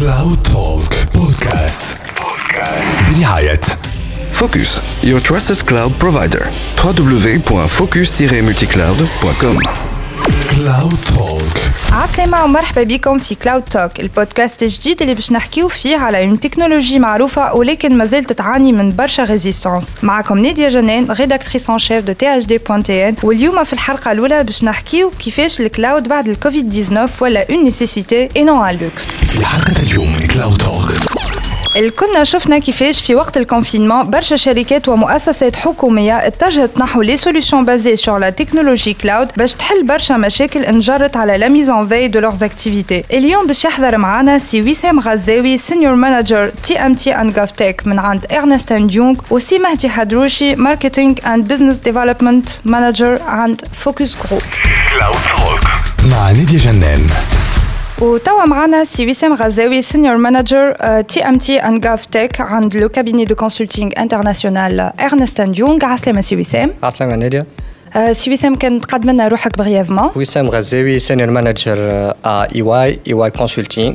كلاود توك بودكاست برعاية Focus, your trusted cloud provider. www.focus-multicloud.com كلاود توك عسلامة ومرحبا بكم في كلاود توك البودكاست الجديد اللي باش نحكيو فيه على اون تكنولوجي معروفة ولكن مازالت تعاني من برشا ريزيستانس معكم نادية جنان ريداكتريس ان شيف دو تي اش دي بوان تي ان واليوم في الحلقة الأولى باش نحكيو كيفاش الكلاود بعد الكوفيد 19 ولا اون نيسيسيتي اي نون ان لوكس في حلقة اليوم من كلاود توك الكلنا شفنا كيفاش في وقت الكونفينمون برشا شركات ومؤسسات حكومية اتجهت نحو لي سوليوشن بازي سور لا تكنولوجي كلاود باش تحل برشا مشاكل انجرت على لا ميزون في دو لورز اكتيفيتي اليوم باش يحضر معنا سي وسام غزاوي سينيور مانجر تي ام تي اند جاف تك من عند ارنست اند يونغ وسي مهدي حدروشي ماركتينج اند بزنس ديفلوبمنت مانجر عند فوكس جروب كلاود مع نادية جنان. وتوا معنا سي وسام غزاوي سينيور مانجر تي ام تي اند جاف تك عند لو كابيني دو كونسلتينغ انترناسيونال ارنست اند يونغ عسلامة سي وسام عسلامة نادية آه، سي وسام كان تقدم لنا روحك بريفمون وسام غزاوي senior manager à EY, EY Consulting.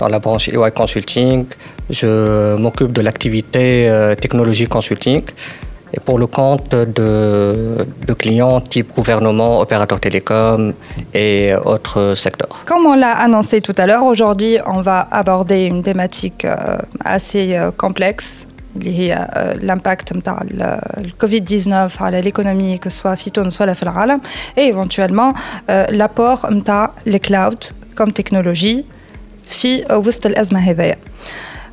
Dans la branche EY Consulting, je m'occupe de l'activité euh, technologie consulting et pour le compte de, de clients type gouvernement, opérateurs télécom et autres secteurs. Comme on l'a annoncé tout à l'heure, aujourd'hui on va aborder une thématique euh, assez euh, complexe اللي هي آه، l'impact نتاع ال كوفيد 19 على l'économie que soit في تونس ولا في العالم et éventuellement euh, l'apport نتاع الكلاود comme technologie في آه، وسط الأزمة هذايا.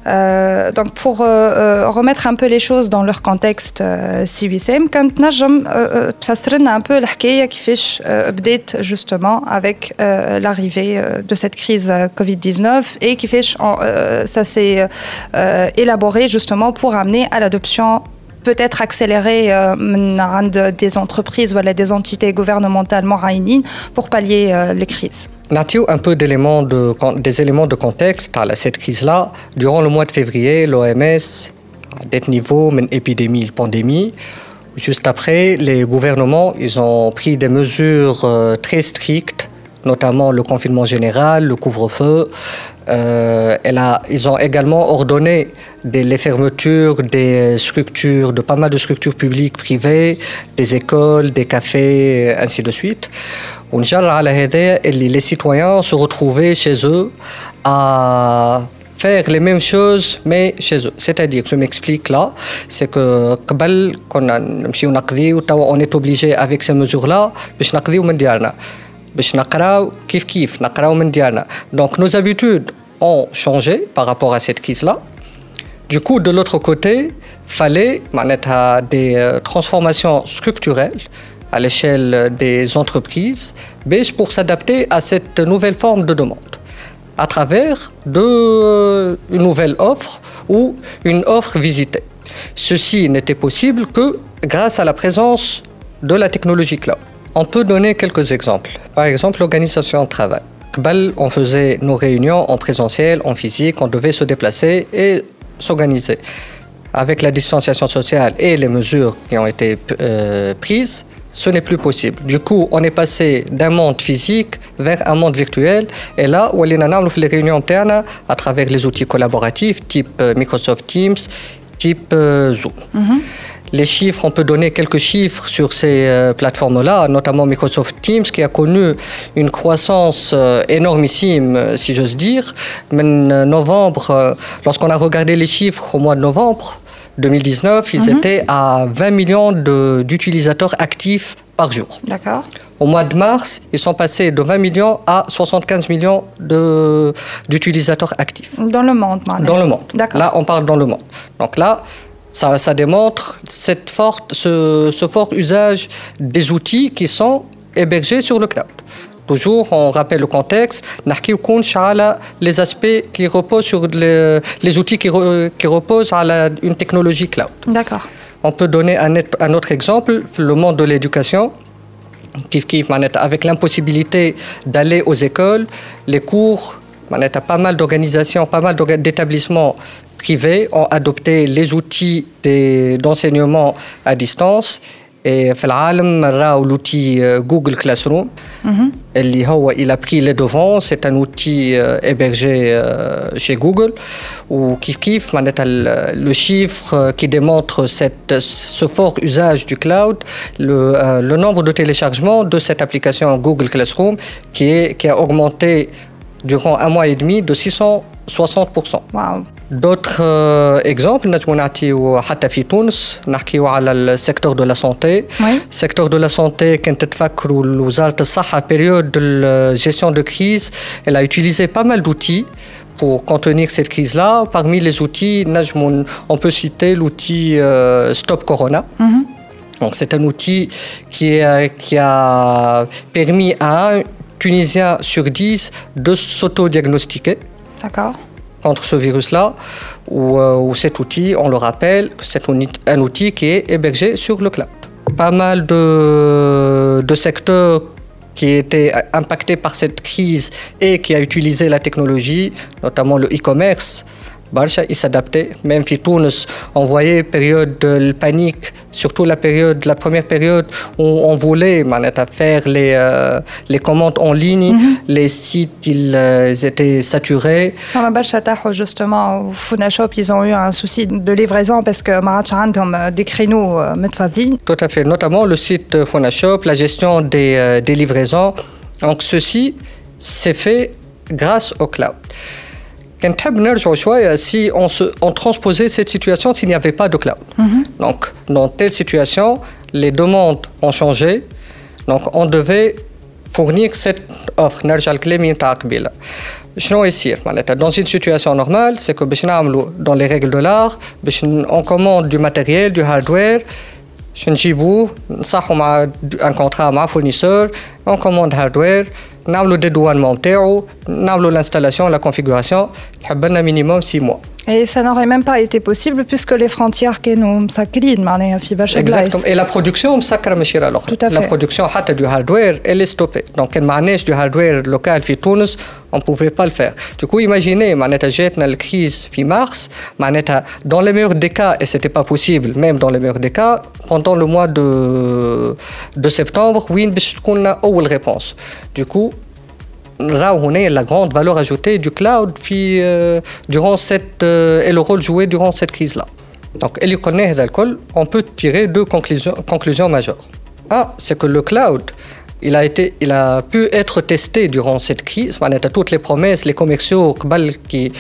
Euh, donc pour euh, euh, remettre un peu les choses dans leur contexte euh, سي وسام كانت تنجم euh, euh, تفسر لنا un peu الحكايه كيفاش euh, بدات justement avec euh, l'arrivée euh, de cette crise euh, Covid-19 et كيفاش on, euh, ça s'est euh, élaboré justement pour amener à l'adoption peut-être accélérée euh, من عند des entreprises ou des entités gouvernementales معينين pour pallier euh, les crises. Natiu, un peu des éléments de contexte à cette crise-là. Durant le mois de février, l'OMS, à des niveaux, une épidémie, une pandémie, juste après, les gouvernements, ils ont pris des mesures euh, très strictes, notamment le confinement général, le couvre-feu. Euh, ils ont également ordonné les fermetures des structures, de pas mal de structures publiques, privées, des écoles, des cafés, euh, ainsi de suite. Les citoyens se retrouvaient chez eux à faire les mêmes choses mais chez eux. C'est-à-dire, je m'explique là, c'est que on est obligé avec ces mesures-là, باش نقضيو من ديارنا. باش نقراو كيف كيف نقراو من ديارنا. Donc nos habitudes ont changé par rapport à cette crise-là. Du coup, de l'autre côté, fallait معناتها, des euh, transformations structurelles à l'échelle des entreprises mais pour s'adapter à cette nouvelle forme de demande à travers de, une nouvelle offre ou une offre visitée. Ceci n'était possible que grâce à la présence de la technologie cloud. On peut donner quelques exemples. Par exemple, l'organisation de travail. On faisait nos réunions en présentiel, en physique, on devait se déplacer et s'organiser. Avec la distanciation sociale et les mesures qui ont été euh, prises, ce n'est plus possible. Du coup, on est passé d'un monde physique vers un monde virtuel. Et là, on fait les réunions internes à travers les outils collaboratifs type euh, Microsoft Teams, type euh, Zoom. Mm-hmm les chiffres, on peut donner quelques chiffres sur ces euh, plateformes-là, notamment Microsoft Teams qui a connu une croissance euh, énormissime, euh, si j'ose dire. Mais novembre, lorsqu'on a regardé les chiffres au mois de novembre 2019, ils mhm. étaient à 20 millions d'utilisateurs actifs par jour. D'accord. Au mois de mars, ils sont passés de 20 millions à 75 millions d'utilisateurs actifs. Dans le monde, maintenant. Dans le monde. Là, on parle dans le monde. Donc là, ça, démontre cette forte, ce, fort usage des outils qui sont hébergés sur le cloud. Toujours, on rappelle le contexte, les aspects qui reposent sur les, outils qui, reposent sur une technologie cloud. D'accord. On peut donner un, autre exemple, le monde de l'éducation. Avec l'impossibilité d'aller aux écoles, les cours, pas mal d'organisations, pas mal d'établissements privés ont adopté les outils des- d'enseignement à distance Et في العالم راهو l'outil euh, Google Classroom اللي هو il a pris les devants c'est un outil euh, hébergé euh, chez Google ou qui kiffe معناتها ال- le chiffre euh, qui démontre cette, ce fort usage du cloud le, euh, le nombre de téléchargements de cette application Google Classroom qui, est, qui a augmenté durant un mois et demi de 660%. واو D'autres euh, exemples, نجمو نعطيو حتى في تونس نحكيو على السيكتور دو لا سونتي Oui. secteur de la santé كنت تفكروا وزارة الصحة période de gestion de crise elle a utilisé pas mal d'outils pour contenir cette crise-là. Parmi les outils, نجمو- on peut citer l'outil euh, Stop Corona. Donc c'est un outil qui, est- qui a permis à un Tunisien sur 10 de s'auto-diagnostiquer D'accord. contre ce virus-là, où, euh, cet outil, on le rappelle, c'est un outil- un outil qui est hébergé sur le cloud. Pas mal de, de secteurs qui étaient impactés par cette crise et qui a utilisé la technologie, notamment le e-commerce. Barça, il s'adaptait. Même si Tunis, on voyait période de panique, surtout la période, la première période où on voulait à faire les, euh, les commandes en ligne, mm -hmm. les sites ils, ils étaient saturés. Barça, justement, Funa Shop, ils ont eu un souci de livraison parce que Marachan ont euh, des créneaux metfadines. Tout à fait, notamment le site Funa Shop, la gestion des, des livraisons. Donc ceci s'est fait grâce au cloud si on, se, on transposait cette situation s'il n'y avait pas de cloud. Mhm. Donc, dans telle situation, les demandes ont changé. Donc, on devait fournir cette offre. Dans une situation normale, c'est que dans les règles de l'art, on commande du matériel, du hardware. Shinjibu, on a un contrat avec un fournisseur, on commande hardware, on a le dédouanement, on a l'installation, la configuration, on a minimum 6 mois. Et ça n'aurait même pas été possible puisque les frontières كانوا مسكرين معناها في برشا Exactement. بلايص Et la production مسكرة ماشي على الأخرى. Tout à La fait. production حتى du hardware elle est stoppée. Donc كان معناش du hardware local في تونس on pouvait pas le faire. Du coup imaginez معناتها جاتنا الكريز في مارس معناتها dans les meilleurs des cas et c'était pas possible même dans les meilleurs des cas pendant le mois de de septembre وين باش تكون لنا أول réponse. Du coup راهو هنا Là où on est, la grande valeur ajoutée du cloud euh, durant cette, euh, et le rôle joué durant cette crise-là. Donc, et on peut tirer deux conclusions, conclusions majeures. Un, c'est que le cloud il a, été, il a pu être testé durant cette crise. Toutes les promesses, les commerciaux qui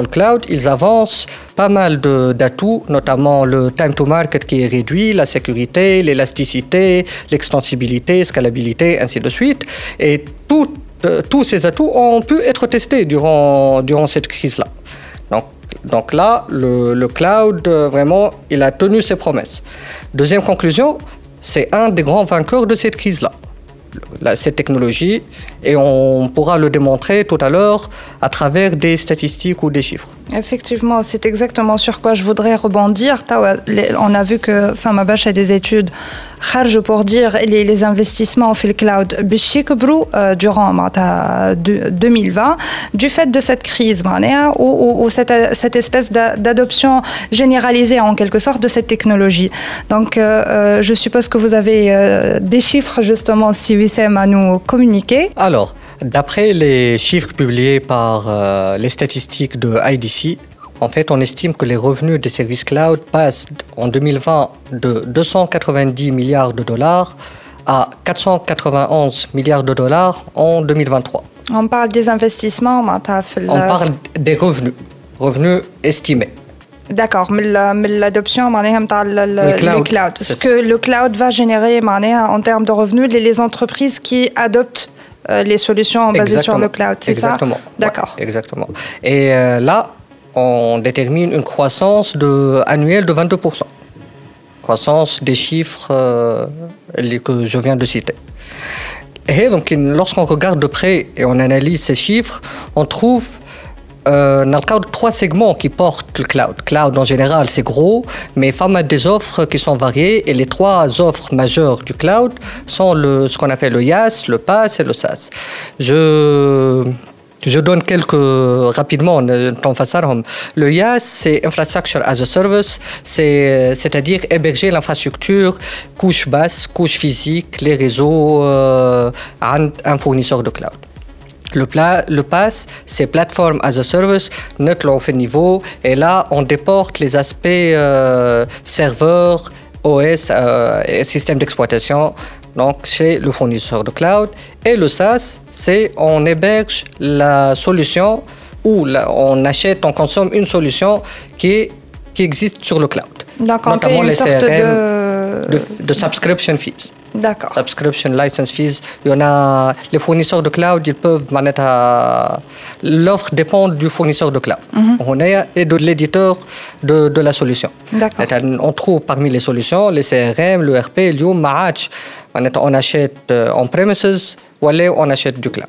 le cloud, ils avancent pas mal d'atouts, notamment le time to market qui est réduit, la sécurité, l'élasticité, l'extensibilité, scalabilité, ainsi de suite. Et euh, tous ces atouts ont pu être testés durant, durant cette crise-là. Donc, donc là, le cloud, euh, vraiment, il a tenu ses promesses. Deuxième conclusion, c'est un des grands vainqueurs de cette crise-là. Cette technologie, et on pourra le démontrer tout à l'heure à travers des statistiques ou des chiffres. Effectivement, c'est exactement sur quoi je voudrais rebondir. On a vu que Fama Bash a des études خرجوا pour dire les, les investissements في الكلاود باش يكبروا euh, durant معناتها de- 2020 du fait de cette crise معناها ou, ou- ou cette, cette espèce d'a- d'adoption généralisée en quelque sorte de cette technologie. Donc euh, euh, je suppose que vous avez euh, des chiffres justement si Wissem à nous communiquer. Alors, d'après les chiffres publiés par euh, les statistiques de IDC, en fait, on estime que les revenus des services cloud passent en 2020 de 290 milliards de dollars à 491 milliards de dollars en 2023. On parle des investissements, On parle des revenus, revenus estimés. D'accord, mais l'adoption, le, cloud. cloud. Ce que le cloud va générer en termes de revenus, les entreprises qui adoptent euh, les solutions basées exactement. sur le cloud, c'est ça? Exactement. D'accord. Exactement. Et euh, là, on détermine une croissance annuelle de 22%. Croissance des chiffres euh, que je viens de citer. Et donc, lorsqu'on regarde de près et on analyse ces chiffres, on trouve euh, dans le cadre trois segments qui portent le cloud. Cloud en général, c'est gros, mais il y a des offres qui sont variées et les trois offres majeures du cloud sont ce qu'on appelle le IaaS, le PaaS et le SaaS. Je Je donne quelques rapidement Le IaaS, c'est Infrastructure as a Service, c'est-à-dire héberger l'infrastructure, couche basse, couche physique, les réseaux, euh, un fournisseur de cloud. Le, pla le PaaS, c'est Platform as a Service, notre fait niveau, et là, on déporte les aspects euh, serveurs, OS, euh, système d'exploitation donc c'est le fournisseur de cloud. Et le SaaS, c'est on héberge la solution ou on achète, on consomme une solution qui, qui existe sur le cloud. Notamment les CRM de... de subscription fees. D'accord. Subscription license fees. Il y en a, les fournisseurs de cloud, ils peuvent, l'offre dépend du fournisseur de cloud. On est et de l'éditeur de, de, la solution. D'accord. On trouve parmi les solutions les CRM, l'ERP, l'IOM, Maach. On achète euh, en premises ou on achète du cloud.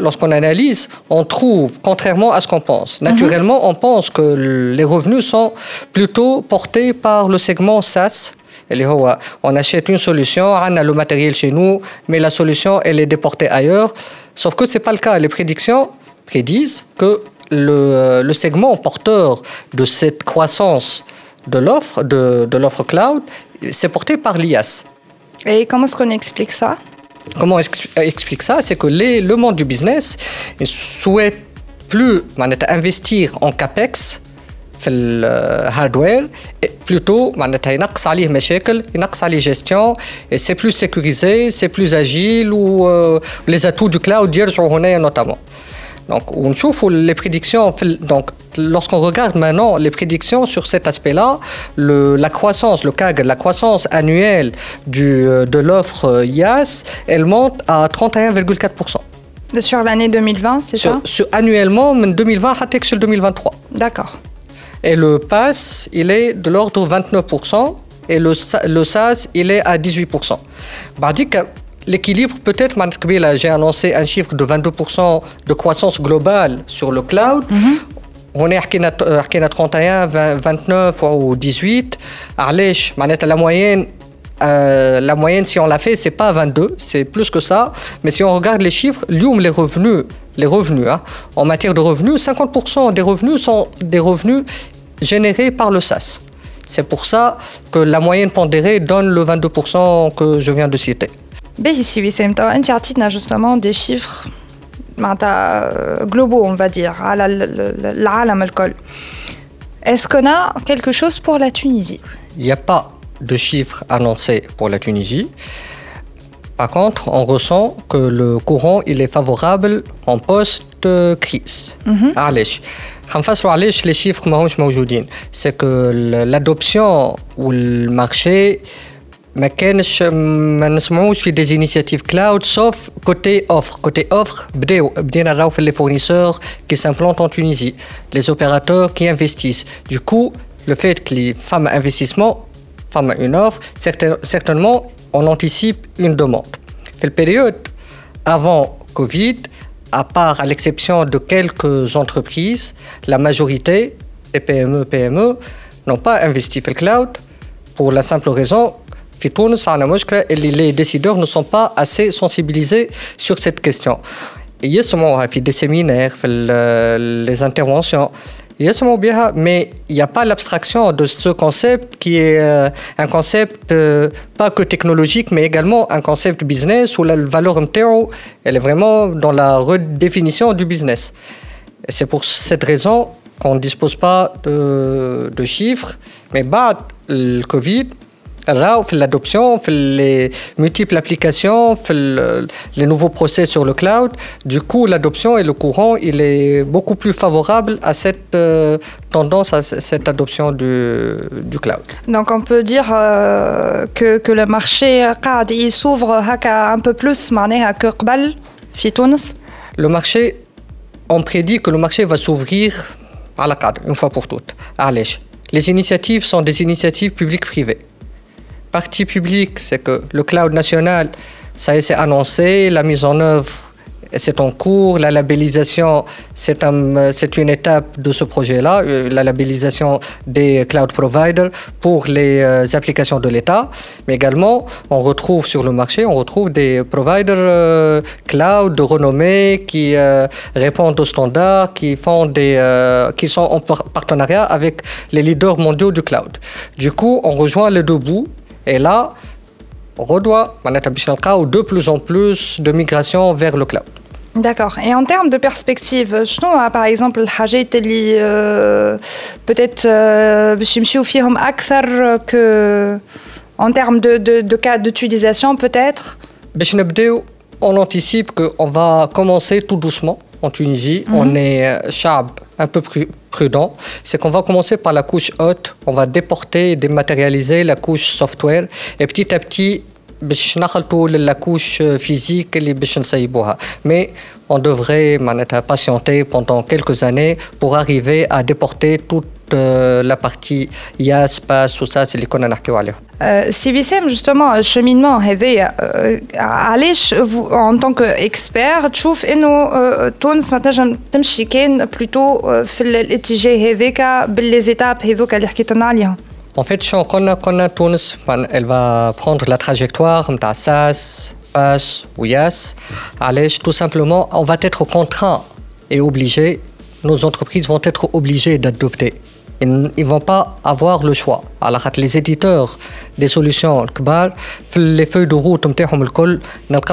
Lorsqu'on analyse, on trouve, contrairement à ce qu'on pense, mhm. naturellement, on pense que les revenus sont plutôt portés par le segment SaaS, on achète une solution, on a le matériel chez nous, mais la solution, elle est déportée ailleurs. Sauf que ce n'est pas le cas. Les prédictions prédisent que le, le segment porteur de cette croissance de l'offre, de, de l'offre cloud, c'est porté par l'IAS. Et comment est-ce qu'on explique ça? Comment on explique ça? C'est que les, le monde du business souhaite plus investir en CAPEX في الهاردوير plutôt معناتها ينقص عليه مشاكل ينقص عليه جيستيون سي بلو سيكوريزي سي بلو اجيل و لي زاتو دو كلاود يرجعوا هنايا نوتامون Donc, on trouve les prédictions. Donc, lorsqu'on regarde maintenant les prédictions sur cet aspect-là, la croissance, le CAG, la croissance annuelle du, de l'offre IaaS, elle monte à 31,4%. Sur l'année 2020, c'est ça sur, Annuellement, 2020 à 2023. D'accord. Et le PASS, il est de l'ordre de 29%. Et le, le SAS, il est à 18%. L'équilibre, peut-être, j'ai annoncé un chiffre de 22% de croissance globale sur le cloud. On est à 31, 29 ou 18. La moyenne, euh, la moyenne, si on l'a fait, c'est pas 22, c'est plus que ça. Mais si on regarde les chiffres, les revenus, les revenus, hein, en matière de revenus, 50% des revenus sont des revenus générés par le SAS. C'est pour ça que la moyenne pondérée donne le 22% que je viens de citer. ici, oui, c'est justement des chiffres euh, globaux, on va dire, à Est-ce qu'on a quelque chose pour la Tunisie? Il n'y a pas de chiffres annoncés pour la Tunisie. Par contre, on ressent que le courant il est favorable en post-crise. Mm les chiffres c'est que l'adoption ou le marché ما كانش ما نسمعوش في des initiatives cloud sauf côté offre côté offre بداو بدينا نراو في les fournisseurs qui s'implantent en Tunisie les opérateurs qui investissent du coup le fait que les femmes une offre certainement on anticipe une demande في période avant Covid à part, à l'exception de quelques entreprises, la majorité des PME, PME n'ont pas investi dans le cloud pour la simple raison que les décideurs ne sont pas assez sensibilisés sur cette question. Il y a des séminaires, les interventions, mais il n'y a pas l'abstraction de ce concept qui est euh, un concept euh, pas que technologique, mais également un concept business où la valeur MTO, elle est vraiment dans la redéfinition du business. C'est pour cette raison qu'on ne dispose pas de, de chiffres, mais bah, le Covid, l'adoption, les multiples applications, les nouveaux procès sur le cloud. Du coup, l'adoption et le courant, il est beaucoup plus favorable à cette euh, tendance, à cette adoption du, du, cloud. Donc, on peut dire euh, que, que, le marché il s'ouvre un peu plus que Tunis Le marché, on prédit que le marché va s'ouvrir à la cadre, une fois pour toutes. Les initiatives sont des initiatives publiques-privées partie publique, c'est que le cloud national, ça a été annoncé, la mise en œuvre c'est en cours. La labellisation, c'est un, une étape de ce projet-là, euh, la labellisation des cloud providers pour les euh, applications de l'État. Mais également, on retrouve sur le marché, on retrouve des providers euh, cloud de renommée qui répondent aux standards, qui font des, qui sont en partenariat avec les leaders mondiaux du cloud. Du coup, on rejoint les deux bouts. Et là, redoit, de plus en plus de migration vers le cloud. D'accord. Et en termes de perspective, je trouve, par exemple, le Hajj euh, peut-être je me suis plus que en termes de, de, cas d'utilisation, peut-être? On anticipe qu'on va commencer tout doucement en Tunisie. Mhm. On est euh, chab un peu prudent. C'est qu'on va commencer par la couche haute. On va déporter et dématérialiser la couche software. Et petit à petit, باش نخلطوا la couche physique اللي باش نسيبوها mais on devrait patienter pendant quelques années pour arriver à déporter toute euh, la partie IAS, PAS, ou ça, c'est les qu'on a CVCM, justement, cheminement, علاش vous en tant qu'expert تشوف انه تونس مثلا تمشي كان plutôt في الاتجاه هذاك بالليزيتاب هذوك اللي حكيت لنا عليهم en fait, Tunis, elle va prendre la trajectoire de SAS, PAS ou YAS. Tout simplement, on va être contraint et obligé, nos entreprises vont être obligées d'adopter. Ils ne vont pas avoir le choix. Alors, les éditeurs des solutions les feuilles de route,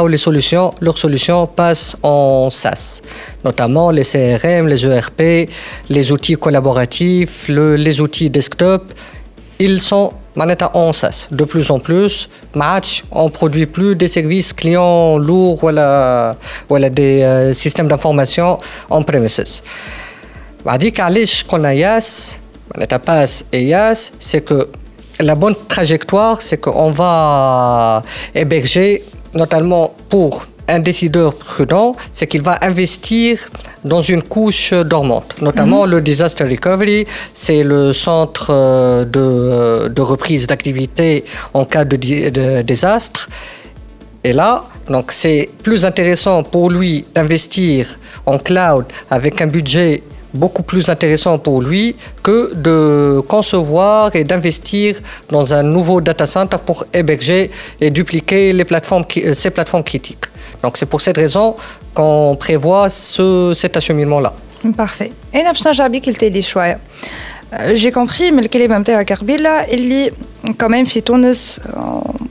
les solutions, leurs solutions passent en SaaS, notamment les CRM, les ERP, les outils collaboratifs, les outils desktop ils sont en SaaS de plus en plus. Match, on produit plus des services clients lourds voilà, voilà des euh, systèmes d'information en premises. بعديك علاش قلنا ياس la tapas et yas, c'est que la bonne trajectoire, c'est qu'on va héberger, notamment pour un décideur prudent, c'est qu'il va investir dans une couche dormante. Notamment mhm. le Disaster Recovery, c'est le centre euh, de, reprise d'activité en cas de, de, désastre. Et là, donc c'est plus intéressant pour lui d'investir en cloud avec un budget beaucoup plus intéressant pour lui que de concevoir et d'investir dans un nouveau data center pour héberger et dupliquer les plateformes, ces plateformes critiques. Donc c'est pour cette raison qu'on prévoit ce, cet acheminement-là. Parfait. Et euh, j'ai compris, mais le même à Karbila, il dit quand même, Tunis,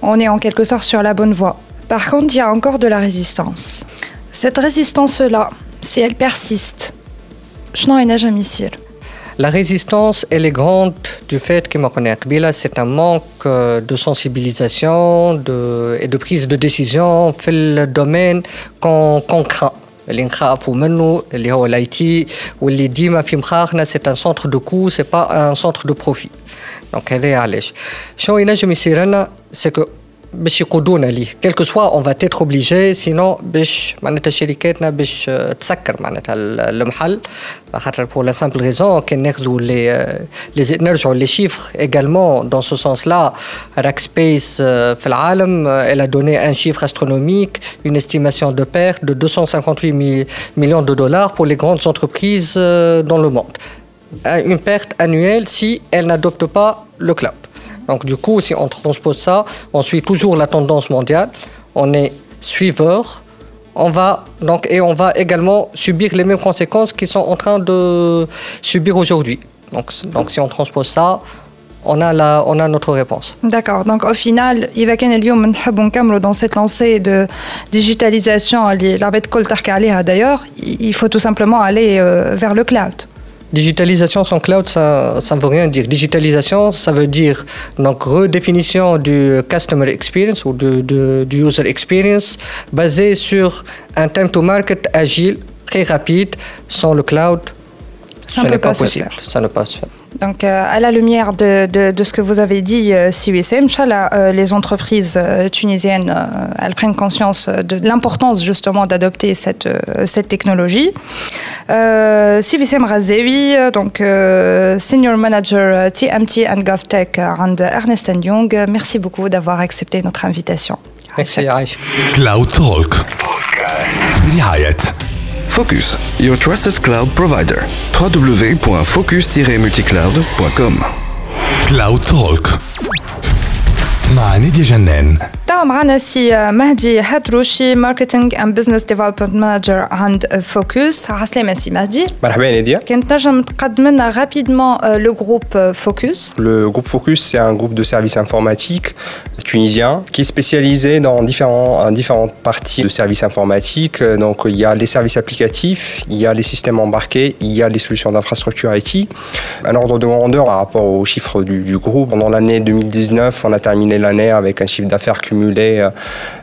on est en quelque sorte sur la bonne voie. Par contre, il y a encore de la résistance. Cette résistance-là, si elle persiste, la résistance, elle est grande du fait que Kabila, c'est un manque euh, de sensibilisation de, et de prise de décision dans le domaine qu'on craint. اللي نخافوا منه اللي هو الاي تي واللي ديما في مخاخنا سي ان سونتر دو كو سي با ان سونتر دو بروفي دونك هذا علاش شنو ينجم يصير لنا سكو باش يقودونا ليه كيلكو سوا اون فا تيتر اوبليجي سينو باش معناتها شركاتنا باش تسكر معناتها المحل خاطر بور لا سامبل ريزون كان ناخذوا لي لي نرجعوا لي شيفر ايغالمون دون سو سونس لا راك سبيس في العالم elle a donné un chiffre astronomique une estimation de perte de 258 millions de dollars pour les grandes entreprises dans le monde une perte annuelle si elles n'adoptent pas le cloud donc du coup, si on transpose ça, on suit toujours la tendance mondiale, on est suiveur, on va donc et on va également subir les mêmes conséquences qu'ils sont en train de subir aujourd'hui. Donc, donc si on transpose ça, on a, la, on a notre réponse. D'accord. Donc au final, il va y dans cette lancée de digitalisation, d'ailleurs, il faut tout simplement aller euh, vers le cloud. Digitalisation sans cloud, ça ne veut rien dire. Digitalisation, ça veut dire donc redéfinition du customer experience ou de, du user experience basé sur un time to market agile, très rapide, sans le cloud. Ça ce n'est pas, possible. Ça ne passe pas. Donc, euh, à la lumière de, de, ce que vous avez dit, euh, CUSM, euh, les entreprises tunisiennes, elles prennent conscience de l'importance justement d'adopter cette, cette technologie. CVCM Razewi, donc Senior Manager TMT and GovTech and Ernest Young, merci beaucoup d'avoir accepté notre invitation. Merci, Cloud Talk. برعاية Focus, your trusted cloud provider. www.focus-multicloud.com. Cloud Talk. مع نيديا جنان توا معنا سي مهدي حدروشي ماركتينج اند بزنس ديفلوبمنت مانجر عند فوكس عسلامة سي مهدي مرحبا Nadia. كنت تنجم تقدم لنا رابيدمون لو جروب فوكس Le groupe Focus, c'est un groupe de services informatiques tunisien qui est spécialisé dans différents, euh, différentes parties de services informatiques. Euh, Donc, il y a les services applicatifs, il y a les systèmes embarqués, il y a les solutions d'infrastructure IT. Un ordre de grandeur par rapport aux chiffres du, du groupe. Pendant l'année 2019, on a terminé l'année avec un chiffre d'affaires cumulé euh,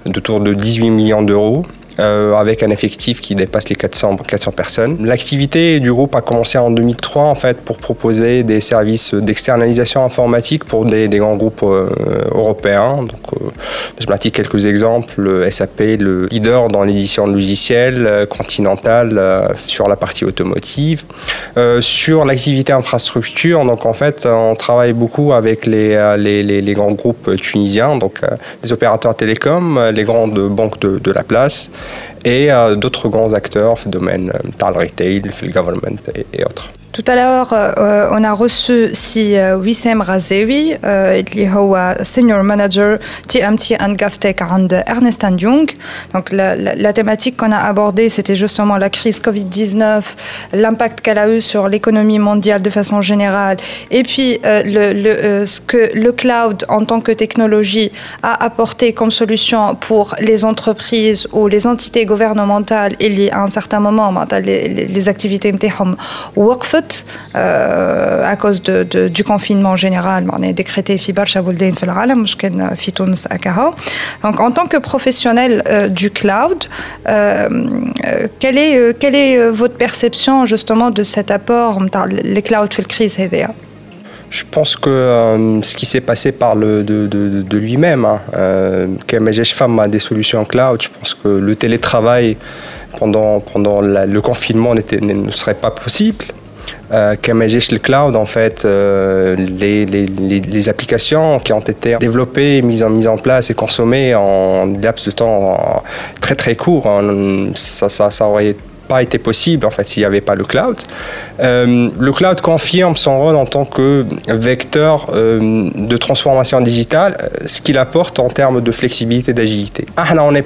d'autour de 18 millions d'euros. Euh, avec un effectif qui dépasse les 400, 400 personnes. L'activité du groupe a commencé en 2003 en fait pour proposer des services d'externalisation informatique pour des, grands groupes euh, européens. Donc, euh, je pratique quelques exemples. Le SAP, le leader dans l'édition de logiciels, euh, Continental sur la partie automotive. Sur l'activité infrastructure, donc en fait, on travaille beaucoup avec les, les, grands groupes tunisiens, donc les opérateurs télécoms, les grandes banques de la place et euh, d'autres grands acteurs dans le domaine, euh, dans le retail, dans le government et autres. Tout à l'heure, euh, on a reçu si euh, Wissem Razewi, euh, est senior manager TMT and GovTech and Ernest Young. Donc la, thématique qu'on a abordée, c'était justement la crise Covid-19, l'impact qu'elle a eu sur l'économie mondiale de façon générale, et puis euh, euh, ce que le cloud en tant que technologie a apporté comme solution pour les entreprises ou les entités gouvernementales et à un certain moment, les, les activités MTHOM, workflow euh, à cause du confinement général. On est décrété fibar fitouns. Donc en tant que professionnel euh, du cloud, euh, quelle est, votre perception justement de cet apport les clouds fait crise EVA je pense que ce qui s'est passé parle de, lui-même. Hein. Femme a des solutions en cloud. Je pense que le télétravail pendant, le confinement ne serait pas possible. Euh, Kemejesh le cloud, en fait, euh, les, les- les- applications qui ont été développées, mises en, mises en place et consommées en laps de temps euh, très très court, hein, ça, ça, ça aurait pas été possible en fait s'il n'y avait pas le cloud. Euh, le cloud confirme son rôle en tant que vecteur euh, de transformation digitale, euh, ce qu'il apporte en termes de flexibilité, d'agilité. Ah, là, on est en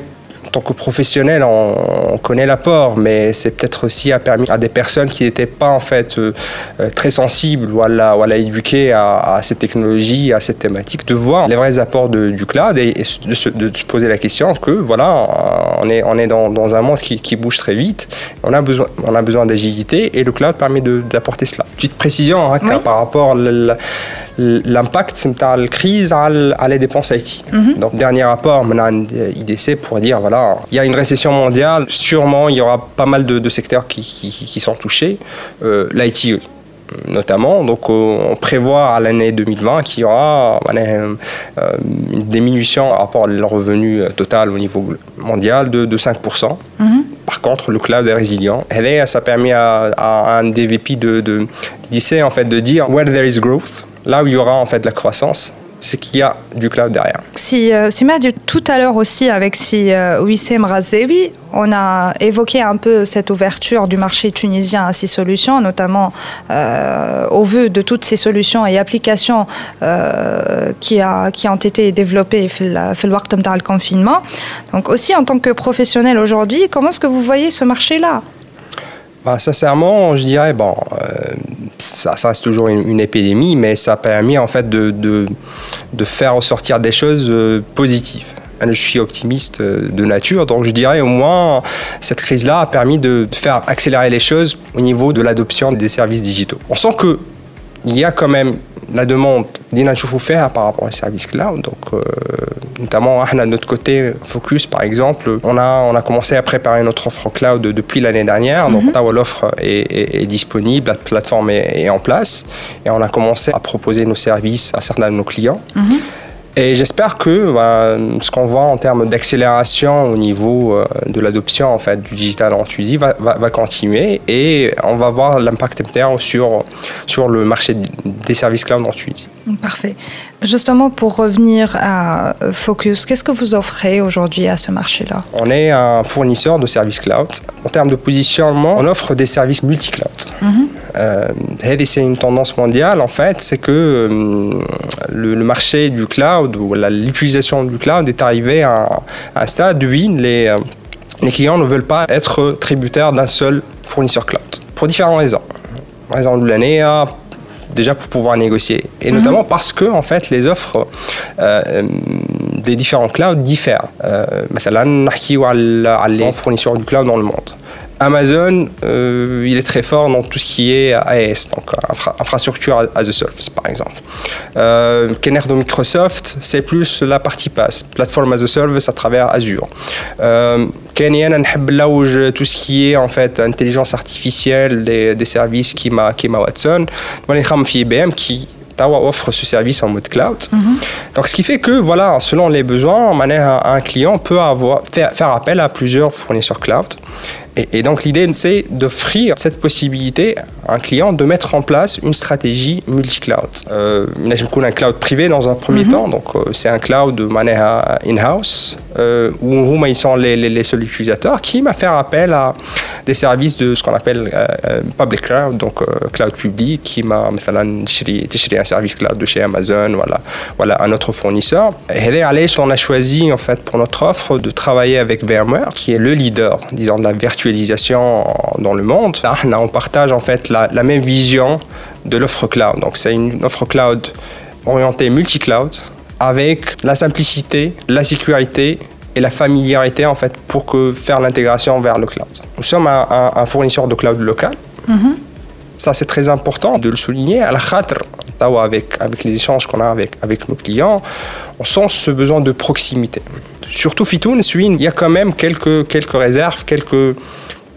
tant que professionnel, on, on connaît l'apport, mais c'est peut-être aussi a permis à des personnes qui n'étaient pas en fait euh, euh, très sensibles ou à la, ou à la éduquer à, à cette technologie, à cette thématique, de voir les vrais apports de- du cloud et, et de, se, de se poser la question que voilà, on est, on est dans, dans un monde qui, qui bouge très vite, on a besoin, on a besoin d'agilité et le cloud permet d'apporter cela. Petite précision hein, Oui. par rapport à l'impact de la crise à les dépenses IT. Donc, dernier rapport, on a un IDC pour dire voilà, il y a une récession mondiale, sûrement il y aura pas mal de, de secteurs qui, qui- qui sont touchés, euh, l'IT notamment. Donc, euh, on prévoit à l'année 2020 qu'il y aura euh, euh, une diminution par rapport à leur revenu euh, total au niveau mondial de, de 5%. Par contre, le cloud est résilient. Et ça permet à, à un DVP de, de, en fait, de dire where there is growth, là où il y aura en fait de la croissance, c'est qu'il y a du cloud derrière. Si euh, dit tout à l'heure aussi avec si euh, Wissem Razewi, on a évoqué un peu cette ouverture du marché tunisien à ces solutions, notamment euh, au vu de toutes ces solutions et applications euh, qui, ont été développées fait le dans le confinement. Donc aussi en tant que professionnel aujourd'hui, comment est-ce que vous voyez ce marché-là? Bah, sincèrement, je dirais, bon, euh, ça, reste toujours une, épidémie, mais ça a permis en fait de, faire ressortir des choses euh, positives. Je suis optimiste euh, de nature, donc je dirais au moins cette crise-là a permis de faire accélérer les choses au niveau de l'adoption des services digitaux. On sent que il y a quand même la demande d'Inanchoufou faire par rapport aux services cloud. Donc, euh, notamment, à notre côté, Focus, par exemple, on a, on a commencé à préparer notre offre cloud depuis l'année dernière. Donc, là où l'offre est, est- est disponible, la plateforme est, est en place. Et on a commencé à proposer nos services à certains de nos clients. Et j'espère que bah, ce qu'on voit en termes d'accélération au niveau euh, de l'adoption en fait, du digital en Tunisie va, va, va continuer et on va voir l'impact sur, sur le marché des services cloud en Tunisie. Parfait. Justement, pour revenir à Focus, qu'est-ce que vous offrez aujourd'hui à ce marché-là? On est un fournisseur de services cloud. En termes de positionnement, on offre des services multi-cloud. Mm -hmm. euh, c'est une tendance mondiale, en fait, c'est que euh, le, le, marché du cloud ou l'utilisation du cloud est arrivé à, à un stade où les, euh, les clients ne veulent pas être tributaires d'un seul fournisseur cloud, pour différentes raisons. Raison de l'année, déjà pour pouvoir négocier. Et mm -hmm. notamment parce que, en fait, les offres euh, des différents clouds diffèrent. مثلا نحكيو على les fournisseurs du cloud dans le monde. Amazon, euh, il est très fort dans tout ce qui est AS, donc infra infrastructure as a service par exemple. Euh, Kenner de Microsoft, c'est plus la partie pass, plateforme as a service à travers Azure. Euh, Kenyan, tout ce qui est en fait intelligence artificielle, des, des services qui m'a qui m'a Watson, IBM qui Tawa offre ce service en mode cloud. Mm -hmm. Donc, ce qui fait que, voilà, selon les besoins, un client peut avoir, faire, faire appel à plusieurs fournisseurs cloud. Et, donc l'idée, c'est d'offrir cette possibilité un client de mettre en place une stratégie multi-cloud. Euh, un cloud privé dans un premier mm -hmm. temps, donc euh, c'est un cloud manière in-house, euh, où, où ils sont les, les, les, seuls utilisateurs, qui m'a fait appel à des services de ce qu'on appelle euh, public cloud, donc cloud public, qui m'a un service cloud de chez Amazon, voilà, voilà un autre fournisseur. Et on a choisi en fait pour notre offre de travailler avec VMware, qui est le leader, disons, de la virtualisation dans le monde. Là, on partage en fait la, la même vision de l'offre cloud. Donc, c'est une offre cloud orientée multi-cloud avec la simplicité, la sécurité et la familiarité en fait pour que faire l'intégration vers le cloud. Nous sommes un, un, un fournisseur de cloud local. Mm -hmm. Ça, c'est très important de le souligner. À la khatre, avec, avec les échanges qu'on a avec, avec nos clients, on sent ce besoin de proximité. Surtout Fitoun, il y a quand même quelques, quelques réserves, quelques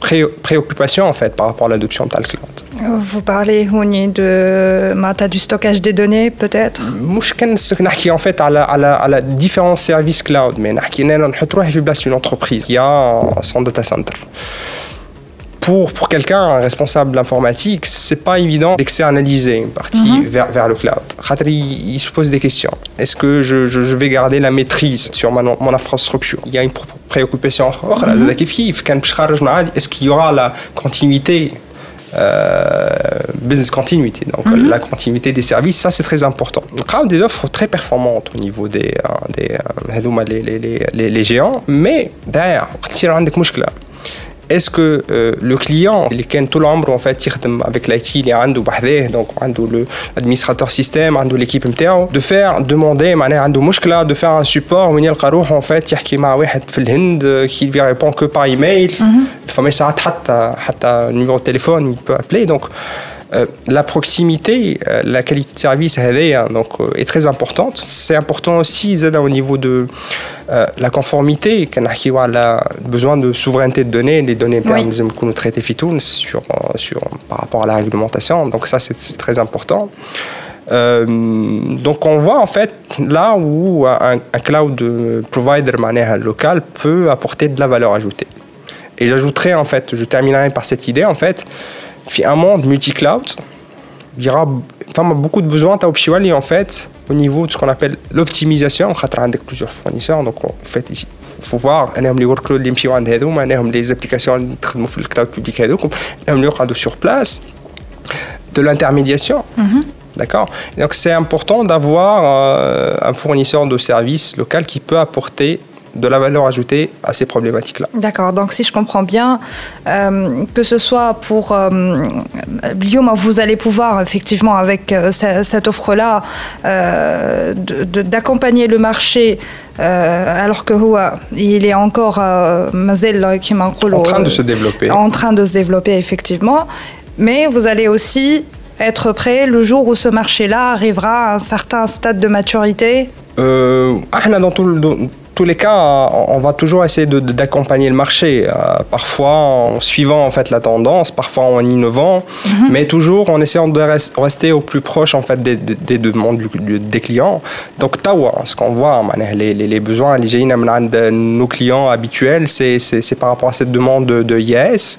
pré préoccupations en fait par rapport à l'adoption de tal cloud. Vous parlez de mata du stockage des données peut-être? Je en fait à la, à, la, à la différents services cloud, mais une entreprise. Qui a son data center pour, pour quelqu'un, un responsable de l'informatique, c'est pas évident d'externaliser une partie mm -hmm. vers, vers le cloud. Il, il se pose des questions. Est-ce que je, je, je, vais garder la maîtrise sur ma, mon infrastructure? Il y a une préoccupation. -hmm. Est-ce qu'il y aura la continuité euh, business continuity, donc mm -hmm. la continuité des services, ça c'est très important. On a des offres très performantes au niveau des, des, des les, les, les, les, géants, mais derrière, est-ce que euh, le client اللي كان طول عمره en fait يخدم avec l'IT اللي عنده بحذاه donc عنده l'administrateur système عنده l'équipe نتاعو de faire demander معناها عنده مشكله de faire un support وين يلقى روحه en fait يحكي مع واحد في الهند qui lui répond que par email فما ساعات حتى حتى numéro de téléphone il peut appeler donc euh, la proximité, euh, la qualité de service donc, euh, est très importante. C'est important aussi au niveau de la conformité, qu'on a besoin de souveraineté de données, les données internes oui. nous traiter sur, sur, par rapport à la réglementation. Donc ça, c'est très important. Euh, donc on voit en fait là où un, un cloud provider manière locale peut apporter de la valeur ajoutée. Et j'ajouterai en fait, je terminerai par cette idée en fait, un monde multi-cloud, il y aura enfin, beaucoup de besoins. En fait au niveau de ce qu'on appelle l'optimisation. Avec plusieurs fournisseurs. Donc en fait il faut voir. Les workloads les applications le cloud public sur place. De l'intermédiation. -hmm. D'accord. Donc c'est important d'avoir euh, un fournisseur de services local qui peut apporter de la valeur ajoutée à ces problématiques-là. D'accord, donc si je comprends bien, euh, que ce soit pour euh, vous allez pouvoir effectivement avec euh, cette offre-là d'accompagner le marché euh, alors que Hua, il est encore en train de se développer. En train de se développer effectivement, mais vous allez aussi être prêt le jour où ce marché-là arrivera à un certain stade de maturité? Euh, dans tout le, tous les cas, on va toujours essayer d'accompagner le marché. parfois en suivant en fait la tendance, parfois en innovant, mhm. mais toujours en essayant de rester au plus proche en fait des, des demandes des clients. Donc tawa, ce qu'on voit, les, les, les besoins, de nos clients habituels, c'est par rapport à cette demande de, de yes.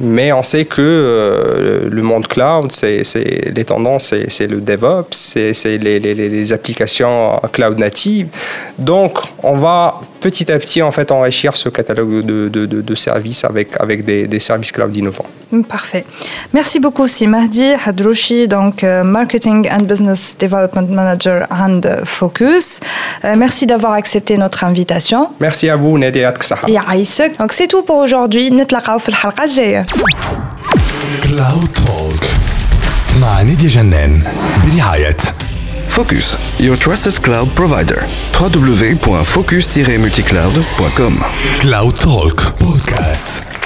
Mais on sait que euh, le monde cloud, c'est les tendances, c'est le DevOps, c'est les, les, les, applications cloud natives. Donc, on va petit à petit en fait enrichir ce catalogue de, de, de, services avec, avec des, des, services cloud innovants. Parfait. Merci beaucoup, c'est Mahdi Hadrouchi, donc euh, Marketing and Business Development Manager and Focus. Euh, merci d'avoir accepté notre invitation. Merci à vous, Nadia Ksaha. Donc, c'est tout pour aujourd'hui. نتلاقاو في الحلقة الجاية. Cloud Talk مع نيديا جنان برعاية Focus, your trusted cloud provider. www.focus-multicloud.com Cloud Talk Podcast.